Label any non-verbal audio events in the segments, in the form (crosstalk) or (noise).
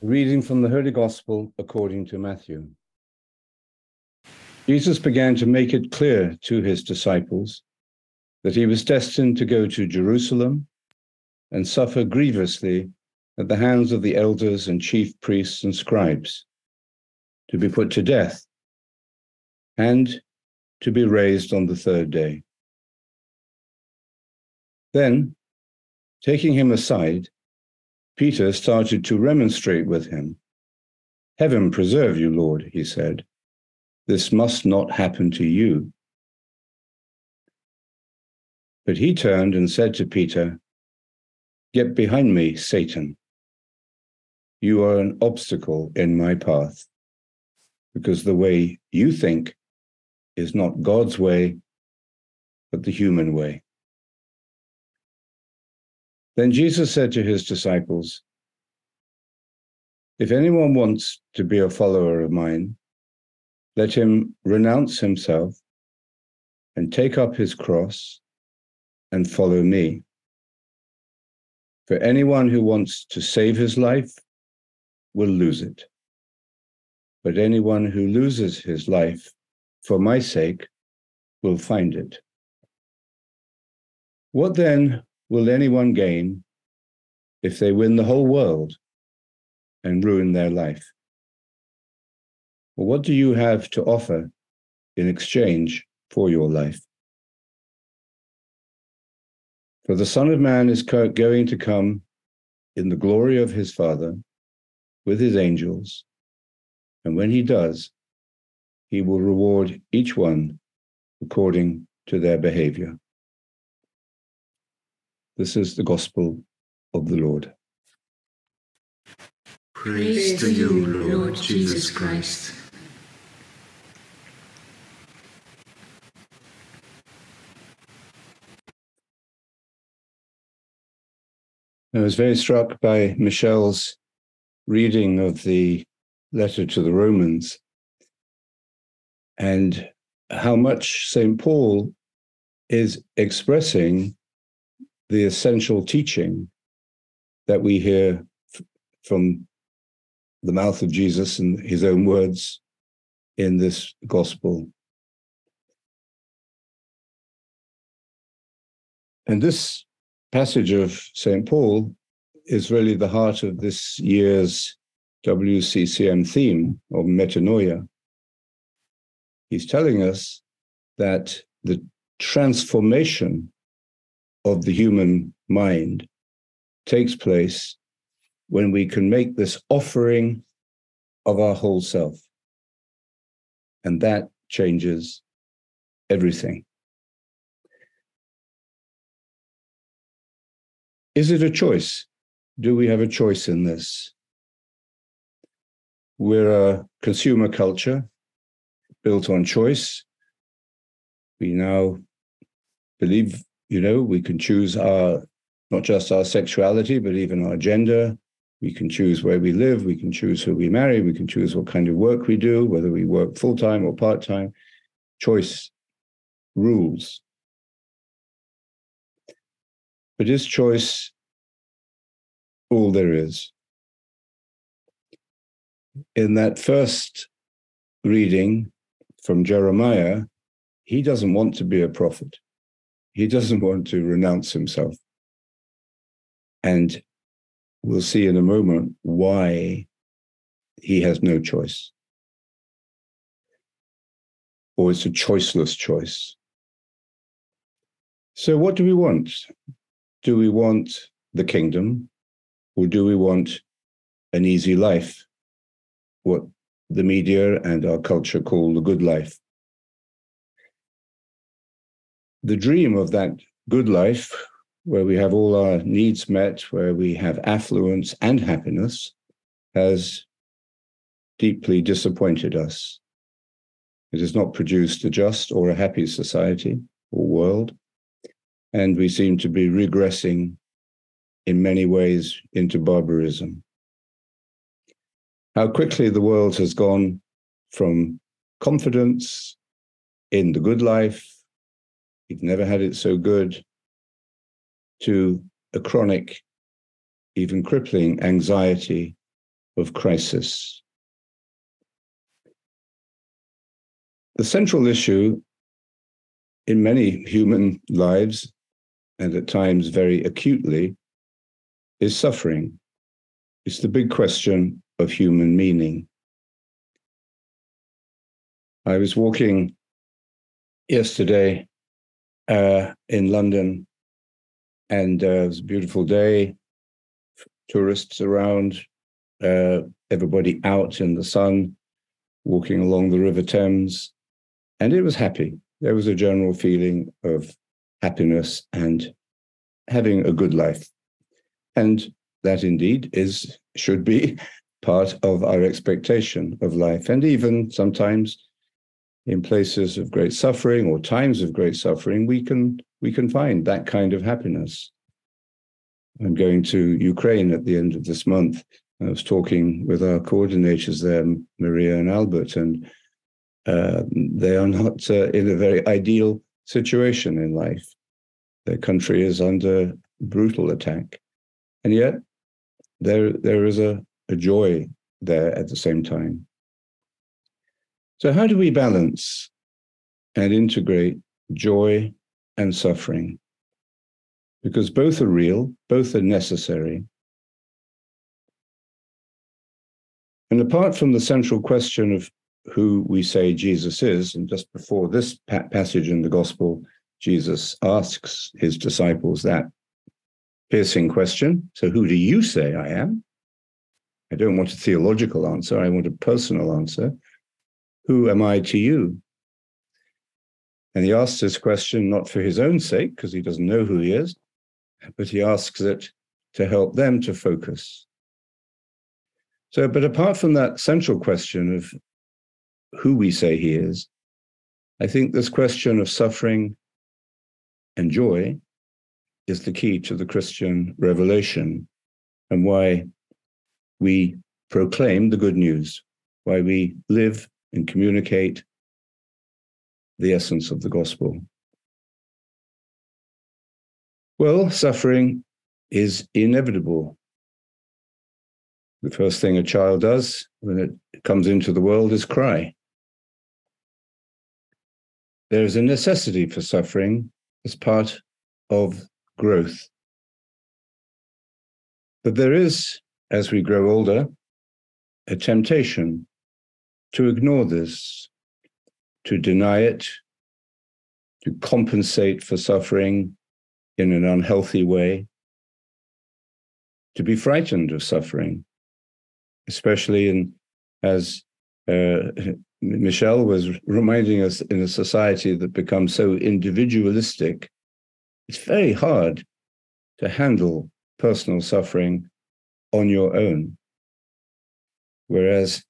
Reading from the Holy Gospel according to Matthew. Jesus began to make it clear to his disciples that he was destined to go to Jerusalem and suffer grievously at the hands of the elders and chief priests and scribes, to be put to death, and to be raised on the third day. Then, taking him aside, Peter started to remonstrate with him. Heaven preserve you, Lord, he said. This must not happen to you. But he turned and said to Peter, Get behind me, Satan. You are an obstacle in my path, because the way you think is not God's way, but the human way. Then Jesus said to his disciples, If anyone wants to be a follower of mine, let him renounce himself and take up his cross and follow me. For anyone who wants to save his life will lose it. But anyone who loses his life for my sake will find it. What then will anyone gain if they win the whole world and ruin their life? Well, what do you have to offer in exchange for your life? For the Son of Man is going to come in the glory of his Father with his angels, and when he does, he will reward each one according to their behavior. This is the gospel of the Lord. Praise, Praise to you, Lord Jesus Christ. I was very struck by Michelle's reading of the letter to the Romans and how much St. Paul is expressing the essential teaching that we hear f- from the mouth of Jesus and his own words in this gospel. And this passage of St. Paul is really the heart of this year's WCCM theme of metanoia. He's telling us that the transformation of the human mind takes place when we can make this offering of our whole self. And that changes everything. Is it a choice? Do we have a choice in this? We're a consumer culture built on choice. We now believe you know, we can choose our not just our sexuality, but even our gender. We can choose where we live. We can choose who we marry. We can choose what kind of work we do, whether we work full time or part time. Choice rules. But is choice all there is? In that first reading from Jeremiah, he doesn't want to be a prophet. He doesn't want to renounce himself. And we'll see in a moment why he has no choice. Or it's a choiceless choice. So, what do we want? Do we want the kingdom or do we want an easy life? What the media and our culture call the good life the dream of that good life, where we have all our needs met, where we have affluence and happiness, has deeply disappointed us. It has not produced a just or a happy society or world. And we seem to be regressing in many ways into barbarism. How quickly the world has gone from confidence in the good life You've never had it so good to a chronic, even crippling anxiety of crisis. The central issue in many human lives, and at times very acutely, is suffering. It's the big question of human meaning. I was walking yesterday uh, in London, and uh, it was a beautiful day. Tourists around, uh, everybody out in the sun, walking along the River Thames, and it was happy. There was a general feeling of happiness and having a good life. And that indeed is should be (laughs) part of our expectation of life. And even sometimes in places of great suffering or times of great suffering, we can we can find that kind of happiness. I'm going to Ukraine at the end of this month. I was talking with our coordinators there, Maria and Albert, and uh, they are not uh, in a very ideal situation in life. Their country is under brutal attack, and yet there there is a, a joy there at the same time. So, how do we balance and integrate joy and suffering? Because both are real, both are necessary. And apart from the central question of who we say Jesus is. And just before this pa- passage in the gospel, Jesus asks his disciples that piercing question So, who do you say I am? I don't want a theological answer, I want a personal answer. Who am I to you? And he asks this question not for his own sake, because he doesn't know who he is, but he asks it to help them to focus. So, but apart from that central question of who we say he is, I think this question of suffering and joy is the key to the Christian revelation and why we proclaim the good news, why we live and communicate the essence of the gospel. Well, suffering is inevitable. The first thing a child does when it comes into the world is cry. There is a necessity for suffering as part of growth. But there is, as we grow older, a temptation to ignore this, to deny it, to compensate for suffering in an unhealthy way, to be frightened of suffering, especially in as uh, (laughs) Michelle was reminding us in a society that becomes so individualistic, it's very hard to handle personal suffering on your own. Whereas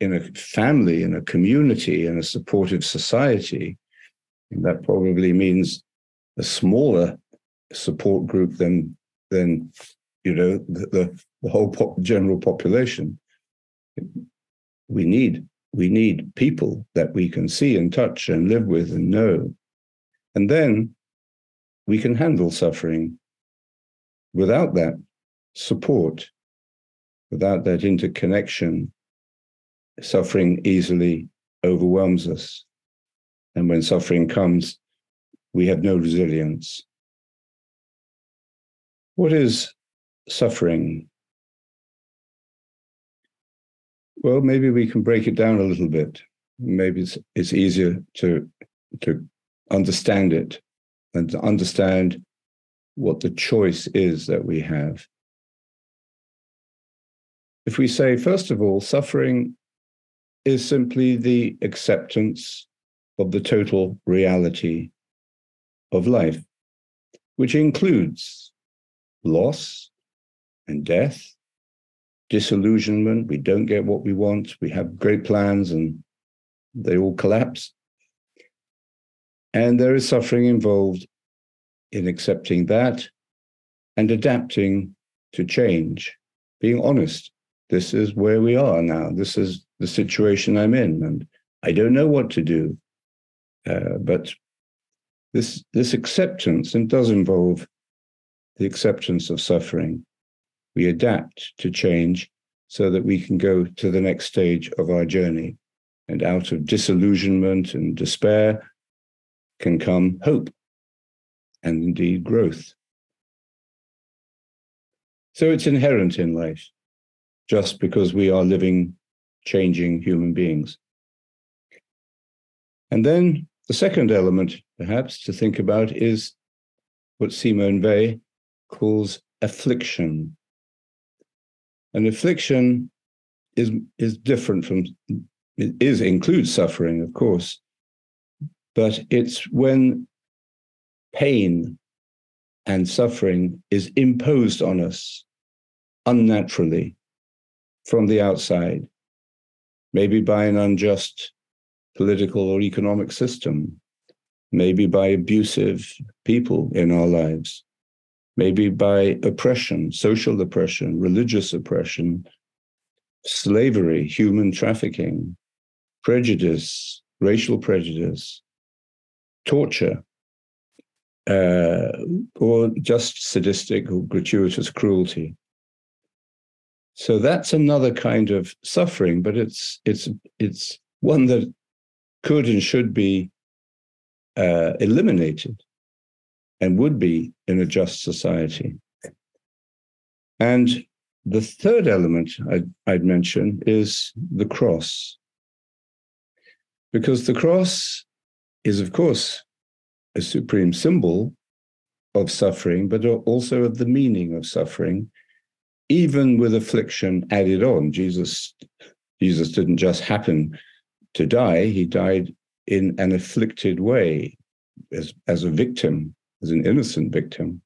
in a family, in a community, in a supportive society, that probably means a smaller support group than than you know the the, the whole pop, general population. We need we need people that we can see and touch and live with and know. And then we can handle suffering. Without that support, without that interconnection, suffering easily overwhelms us. And when suffering comes, we have no resilience. What is suffering? Well, maybe we can break it down a little bit. Maybe it's, it's easier to to understand it and to understand what the choice is that we have. If we say, first of all, suffering is simply the acceptance of the total reality of life, which includes loss and death disillusionment. We don't get what we want. We have great plans and they all collapse. And there is suffering involved in accepting that and adapting to change, being honest. This is where we are now. This is the situation I'm in, and I don't know what to do. Uh, but this this acceptance and does involve the acceptance of suffering we adapt to change so that we can go to the next stage of our journey. And out of disillusionment and despair can come hope and indeed growth. So it's inherent in life, just because we are living, changing human beings. And then the second element, perhaps, to think about is what Simone Weil calls affliction. And affliction is, is different from, it is includes suffering, of course, but it's when pain and suffering is imposed on us unnaturally from the outside, maybe by an unjust political or economic system, maybe by abusive people in our lives, maybe by oppression, social oppression, religious oppression, slavery, human trafficking, prejudice, racial prejudice, torture, uh, or just sadistic or gratuitous cruelty. So that's another kind of suffering, but it's it's it's one that could and should be uh, eliminated and would be in a just society. And the third element I'd, I'd mention is the cross. Because the cross is, of course, a supreme symbol of suffering, but also of the meaning of suffering, even with affliction added on. Jesus, Jesus didn't just happen to die, he died in an afflicted way as, as a victim, as an innocent victim.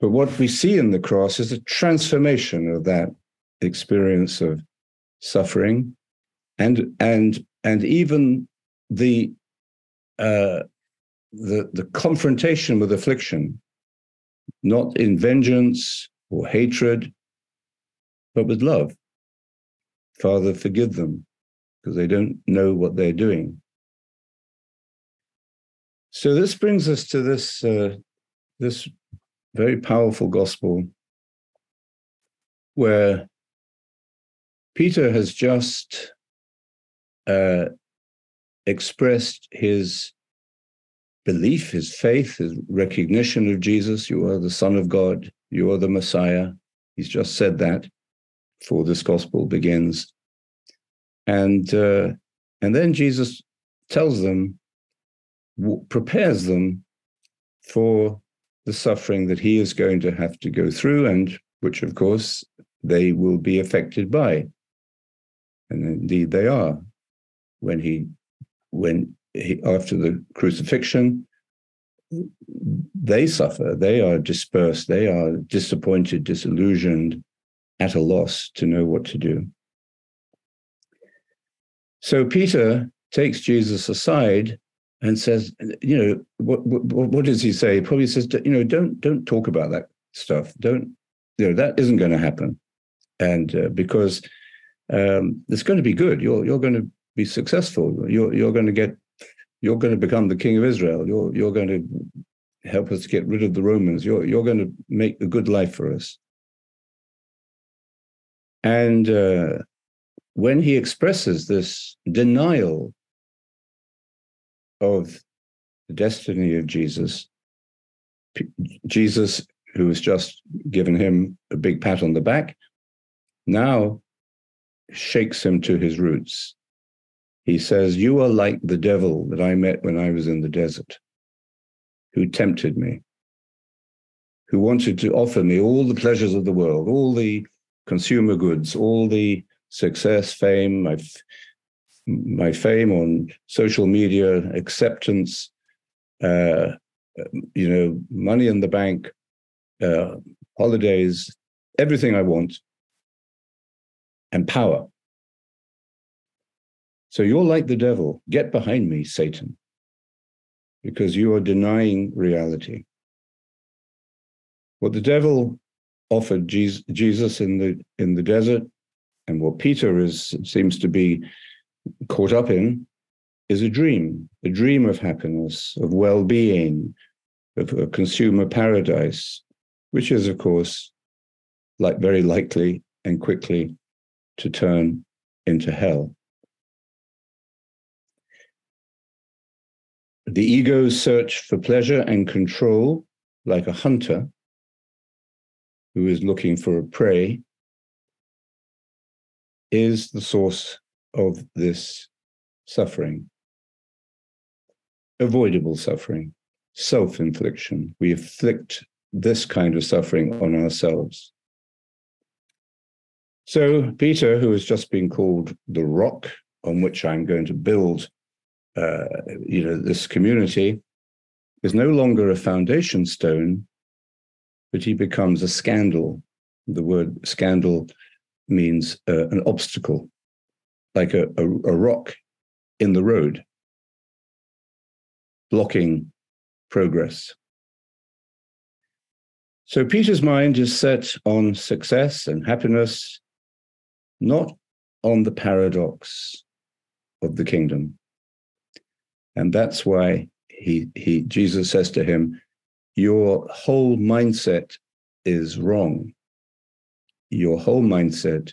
But what we see in the cross is a transformation of that experience of suffering and and and even the uh, the the confrontation with affliction, not in vengeance or hatred, but with love. Father, forgive them, because they don't know what they're doing. So this brings us to this uh, this very powerful gospel where Peter has just uh, expressed his belief, his faith, his recognition of Jesus. You are the Son of God. You are the Messiah. He's just said that before this gospel begins. And uh, and then Jesus tells them, prepares them for the suffering that he is going to have to go through, and which, of course, they will be affected by. And indeed, they are. When he, when he, after the crucifixion, they suffer. They are dispersed. They are disappointed, disillusioned, at a loss to know what to do. So Peter takes Jesus aside and says, you know, what, what, what does he say? He probably says, you know, don't don't talk about that stuff. Don't, you know, that isn't going to happen, and uh, because um, it's going to be good. You're you're going to be successful. You're you're going to get, you're going to become the king of Israel. You're you're going to help us get rid of the Romans. You're you're going to make a good life for us. And uh, when he expresses this denial of the destiny of Jesus, Jesus, who has just given him a big pat on the back, now shakes him to his roots. He says, You are like the devil that I met when I was in the desert, who tempted me, who wanted to offer me all the pleasures of the world, all the consumer goods, all the success, fame, my my fame on social media, acceptance, uh, you know, money in the bank, uh, holidays, everything I want, and power. So you're like the devil. Get behind me, Satan, because you are denying reality. What the devil offered Jesus in the in the desert and what Peter is seems to be caught up in is a dream, a dream of happiness, of well-being, of a consumer paradise, which is, of course, like very likely and quickly to turn into hell. The ego's search for pleasure and control, like a hunter who is looking for a prey, is the source of this suffering. Avoidable suffering, self infliction. We inflict this kind of suffering on ourselves. So, Peter, who has just been called the rock on which I'm going to build uh, you know, this community, is no longer a foundation stone, but he becomes a scandal. The word scandal means uh, an obstacle, like a, a, a rock in the road, blocking progress. So Peter's mind is set on success and happiness, not on the paradox of the kingdom. And that's why he, he Jesus says to him, Your whole mindset is wrong. Your whole mindset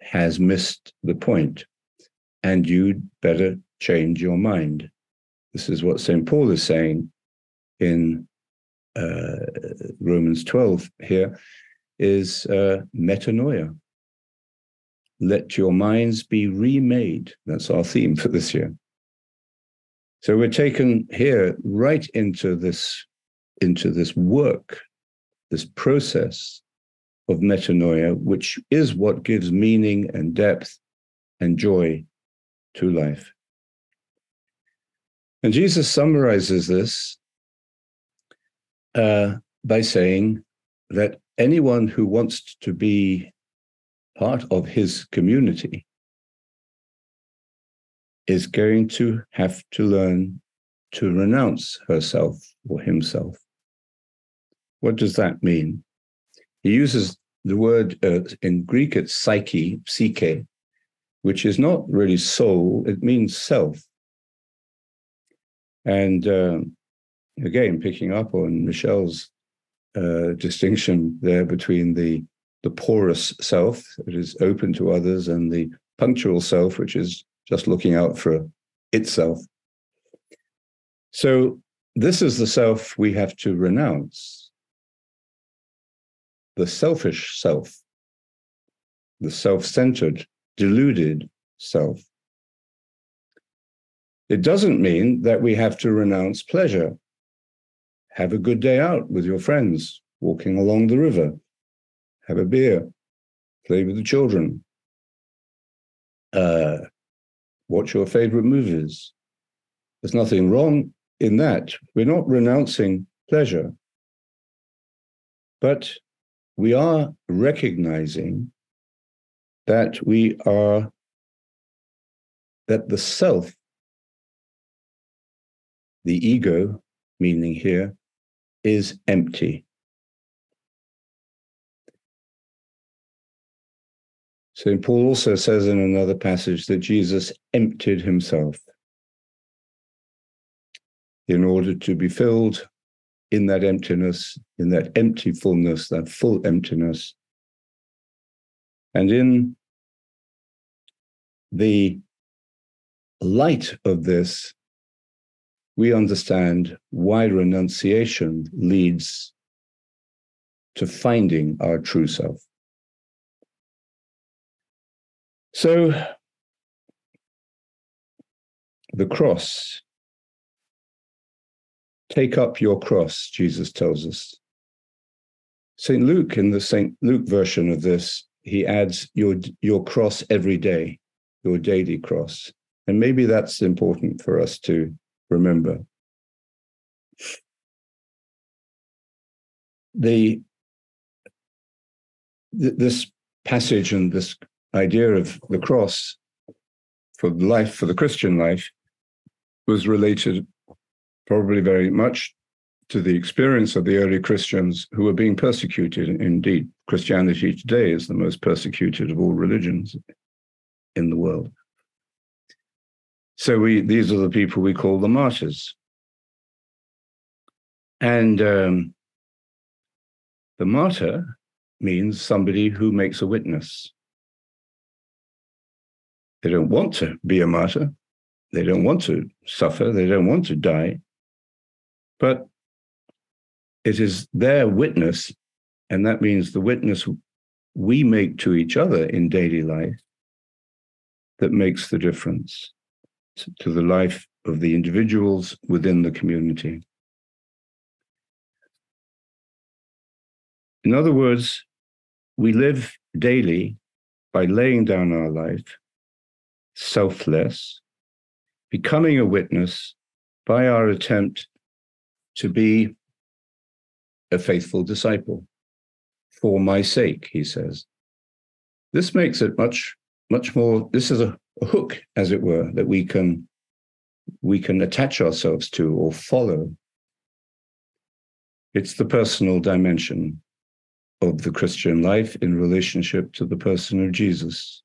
has missed the point, and you'd better change your mind. This is what St. Paul is saying in uh, Romans 12 here is uh, metanoia. Let your minds be remade. That's our theme for this year. So we're taken here right into this, into this work, this process of metanoia, which is what gives meaning and depth and joy to life. And Jesus summarizes this uh, by saying that anyone who wants to be part of his community is going to have to learn to renounce herself or himself. What does that mean? He uses the word uh, in Greek, it's psyche, psyche, which is not really soul, it means self. And uh, again, picking up on Michelle's uh, distinction there between the, the porous self, that is open to others, and the punctual self, which is just looking out for itself. So, this is the self we have to renounce the selfish self, the self centered, deluded self. It doesn't mean that we have to renounce pleasure. Have a good day out with your friends, walking along the river, have a beer, play with the children, uh, watch your favorite movies. There's nothing wrong in that. We're not renouncing pleasure, but we are recognizing that we are, that the self, the ego, meaning here, is empty. St. Paul also says in another passage that Jesus emptied himself in order to be filled in that emptiness, in that empty fullness, that full emptiness. And in the light of this, we understand why renunciation leads to finding our true self. So, the cross. Take up your cross, Jesus tells us. St. Luke, in the St. Luke version of this, he adds your, your cross every day, your daily cross. And maybe that's important for us to remember. The, this passage and this idea of the cross for life, for the Christian life, was related probably very much to the experience of the early Christians who were being persecuted. Indeed, Christianity today is the most persecuted of all religions in the world. So we these are the people we call the martyrs. And um, the martyr means somebody who makes a witness. They don't want to be a martyr. They don't want to suffer. They don't want to die. But it is their witness, and that means the witness we make to each other in daily life that makes the difference to the life of the individuals within the community. In other words, we live daily by laying down our life, selfless, becoming a witness by our attempt to be a faithful disciple for my sake, he says. This makes it much, much more, this is a, a hook, as it were, that we can we can attach ourselves to or follow. It's the personal dimension of the Christian life in relationship to the person of Jesus.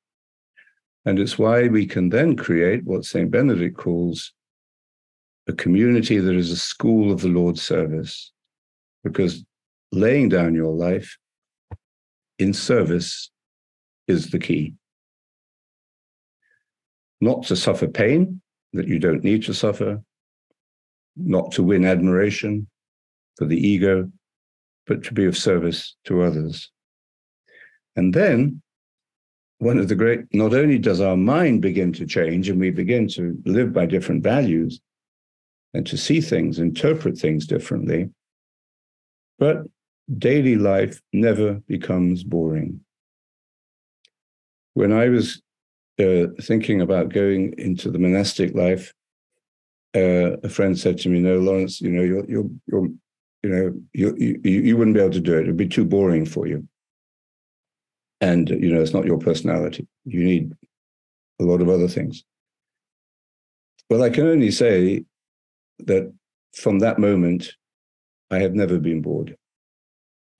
And it's why we can then create what St. Benedict calls a community that is a school of the Lord's service, because laying down your life in service is the key. Not to suffer pain that you don't need to suffer, not to win admiration for the ego, but to be of service to others. And then, one of the great, not only does our mind begin to change and we begin to live by different values and to see things, interpret things differently, but daily life never becomes boring. When I was uh, thinking about going into the monastic life, uh, a friend said to me, "No, Laurence, you know, you're, you're, you're you know, you, you you wouldn't be able to do it. It'd be too boring for you, and you know, it's not your personality. You need a lot of other things." Well, I can only say that from that moment, I have never been bored.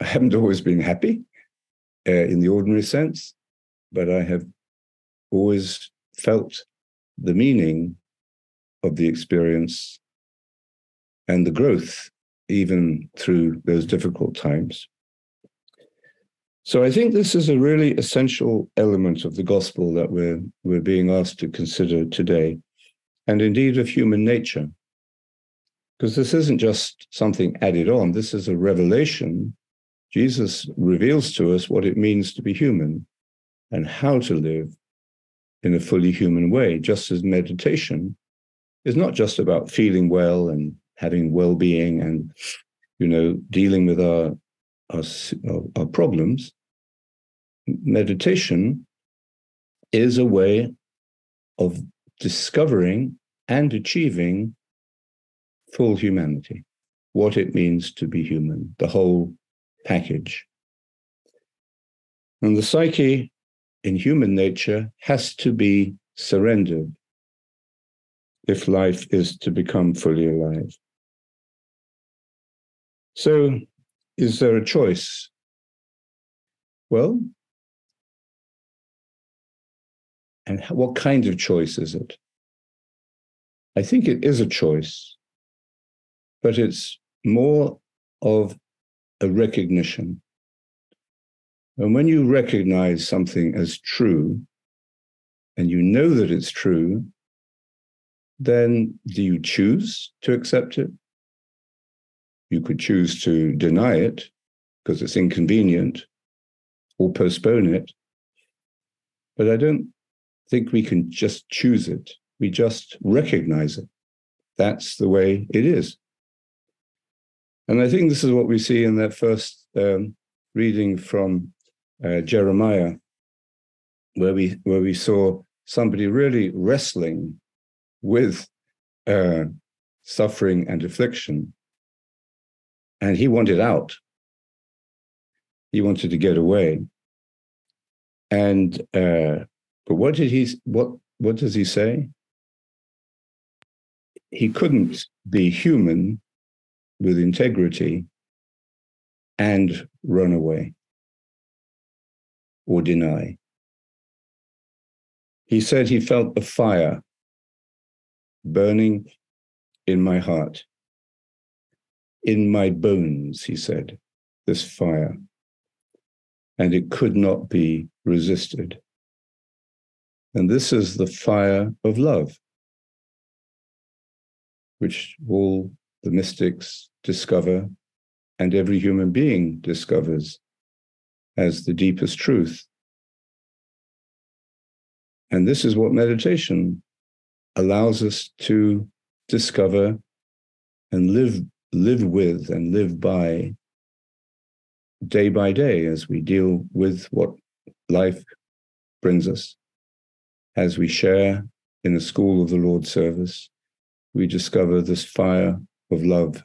I haven't (laughs) always been happy uh, in the ordinary sense, but I have always felt the meaning of the experience and the growth, even through those difficult times. So I think this is a really essential element of the gospel that we're, we're being asked to consider today, and indeed of human nature. Because this isn't just something added on, this is a revelation. Jesus reveals to us what it means to be human and how to live in a fully human way, just as meditation is not just about feeling well and having well-being and you know dealing with our our, our problems meditation is a way of discovering and achieving full humanity what it means to be human the whole package. And the psyche in human nature has to be surrendered if life is to become fully alive. So, is there a choice? Well, and what kind of choice is it? I think it is a choice, but it's more of a recognition. And when you recognize something as true, and you know that it's true, then do you choose to accept it? You could choose to deny it because it's inconvenient or postpone it. But I don't think we can just choose it. We just recognize it. That's the way it is. And I think this is what we see in that first um, reading from uh, Jeremiah, where we where we saw somebody really wrestling with uh, suffering and affliction, and he wanted out. He wanted to get away. And uh, but what did he? What what does he say? He couldn't be human with integrity and run away or deny. He said he felt a fire burning in my heart, in my bones, he said, this fire. and it could not be resisted. And this is the fire of love, which all the mystics discover and every human being discovers as the deepest truth. And this is what meditation allows us to discover and live live with and live by day by day as we deal with what life brings us as we share in the school of the Lord's service we discover this fire of love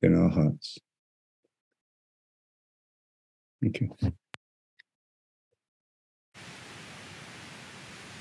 in our hearts. Thank you